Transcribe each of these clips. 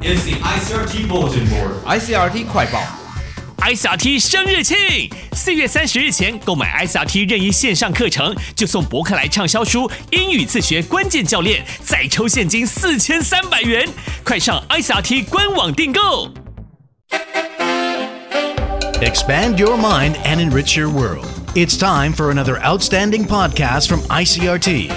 It's the ICRT bulletin board. ICRT 快报。 ICRT 生日庆，四月三十日前购买 ICRT 任意线上课程，就送博客来畅销书《英语自学关键教练》，再抽现金四千三百元。快上 ICRT 官网订购。 Expand your mind and enrich your world. It's time for another outstanding podcast from ICRT.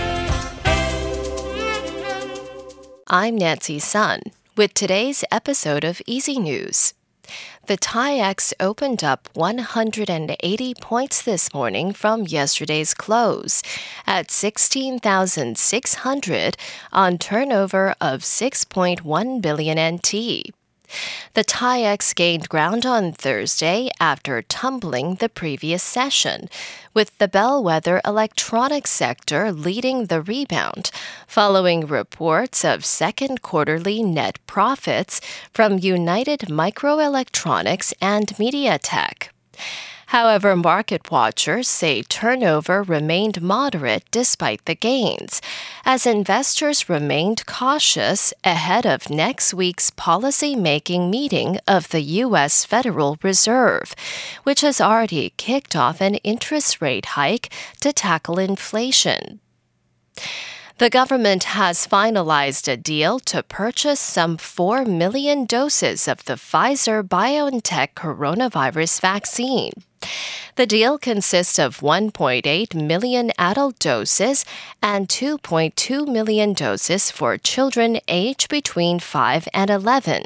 I'm Nancy Sun with today's episode of Easy News. The TAIEX opened up 180 points this morning from yesterday's close at 16,600 on turnover of 6.1 billion NT. The TAIEX gained ground on Thursday after tumbling the previous session, with the bellwether electronics sector leading the rebound, following reports of second quarterly net profits from United Microelectronics and MediaTek. However, market watchers say turnover remained moderate despite the gains, as investors remained cautious ahead of next week's policy-making meeting of the U.S. Federal Reserve, which has already kicked off an interest rate hike to tackle inflation. The government has finalized a deal to purchase some 4 million doses of the Pfizer BioNTech coronavirus vaccine. The deal consists of 1.8 million adult doses and 2.2 million doses for children aged between 5 and 11.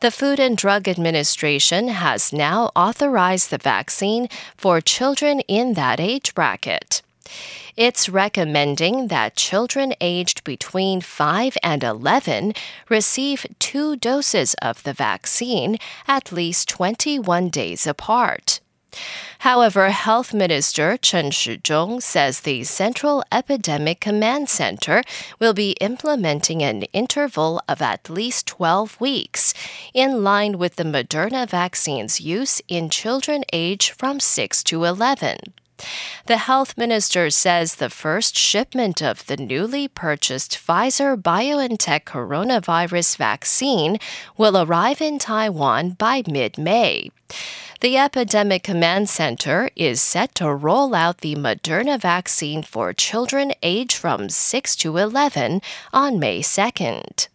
The Food and Drug Administration has now authorized the vaccine for children in that age bracket. It's recommending that children aged between 5 and 11 receive two doses of the vaccine at least 21 days apart. However, Health Minister Chen Shizhong says the Central Epidemic Command Center will be implementing an interval of at least 12 weeks, in line with the Moderna vaccine's use in children aged from 6 to 11. The health minister says the first shipment of the newly purchased Pfizer BioNTech coronavirus vaccine will arrive in Taiwan by mid May. The Epidemic Command Center is set to roll out the Moderna vaccine for children aged from 6 to 11 on May 2nd.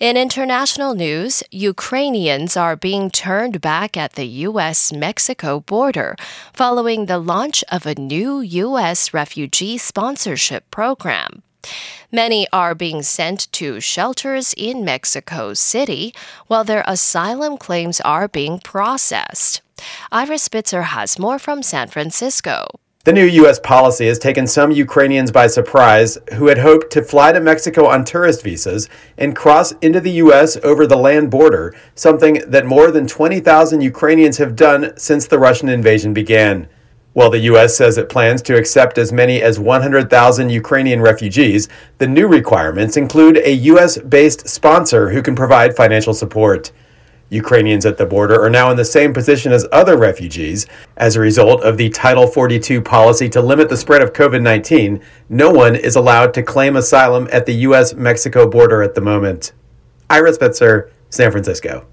In international news, Ukrainians are being turned back at the U.S. Mexico border following the launch of a new U.S. refugee sponsorship program. Many are being sent to shelters in Mexico City while their asylum claims are being processed. Ira Spitzer has more from San Francisco. The new U.S. policy has taken some Ukrainians by surprise who had hoped to fly to Mexico on tourist visas and cross into the U.S. over the land border, something that more than 20,000 Ukrainians have done since the Russian invasion began. While the U.S. says it plans to accept as many as 100,000 Ukrainian refugees, the new requirements include a U.S. based sponsor who can provide financial support. Ukrainians at the border are now in the same position as other refugees. As a result of the Title 42 policy to limit the spread of COVID 19, no one is allowed to claim asylum at the U.S. Mexico border at the moment. Ira Spitzer, San Francisco.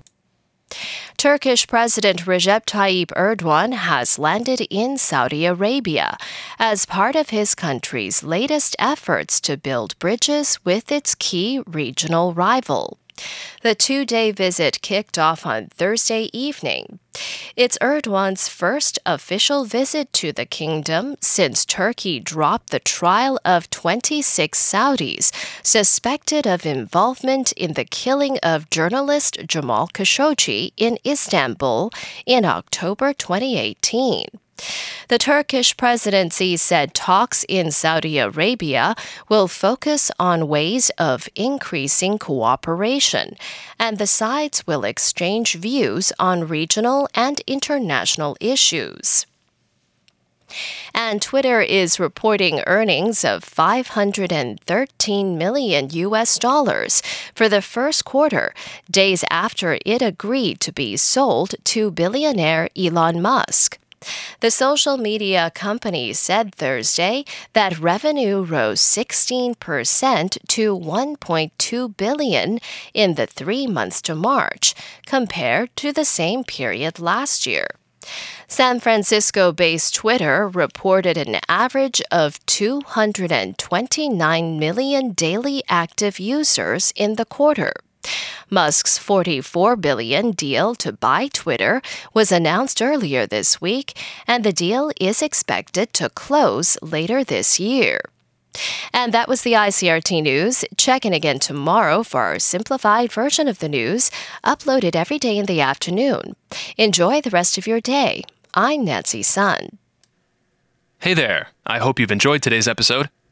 Turkish President Recep Tayyip Erdogan has landed in Saudi Arabia as part of his country's latest efforts to build bridges with its key regional rival. The two day visit kicked off on Thursday evening. It's Erdogan's first official visit to the kingdom since Turkey dropped the trial of 26 Saudis suspected of involvement in the killing of journalist Jamal Khashoggi in Istanbul in October 2018. The Turkish presidency said talks in Saudi Arabia will focus on ways of increasing cooperation, and the sides will exchange views on regional and international issues. And Twitter is reporting earnings of 513 million US dollars for the first quarter, days after it agreed to be sold to billionaire Elon Musk. The social media company said Thursday that revenue rose 16% to 1.2 billion in the 3 months to March compared to the same period last year. San Francisco based Twitter reported an average of 229 million daily active users in the quarter. Musk's 44 billion deal to buy Twitter was announced earlier this week, and the deal is expected to close later this year. And that was the ICRT news. Check in again tomorrow for our simplified version of the news, uploaded every day in the afternoon. Enjoy the rest of your day. I'm Nancy Sun. Hey there. I hope you've enjoyed today's episode.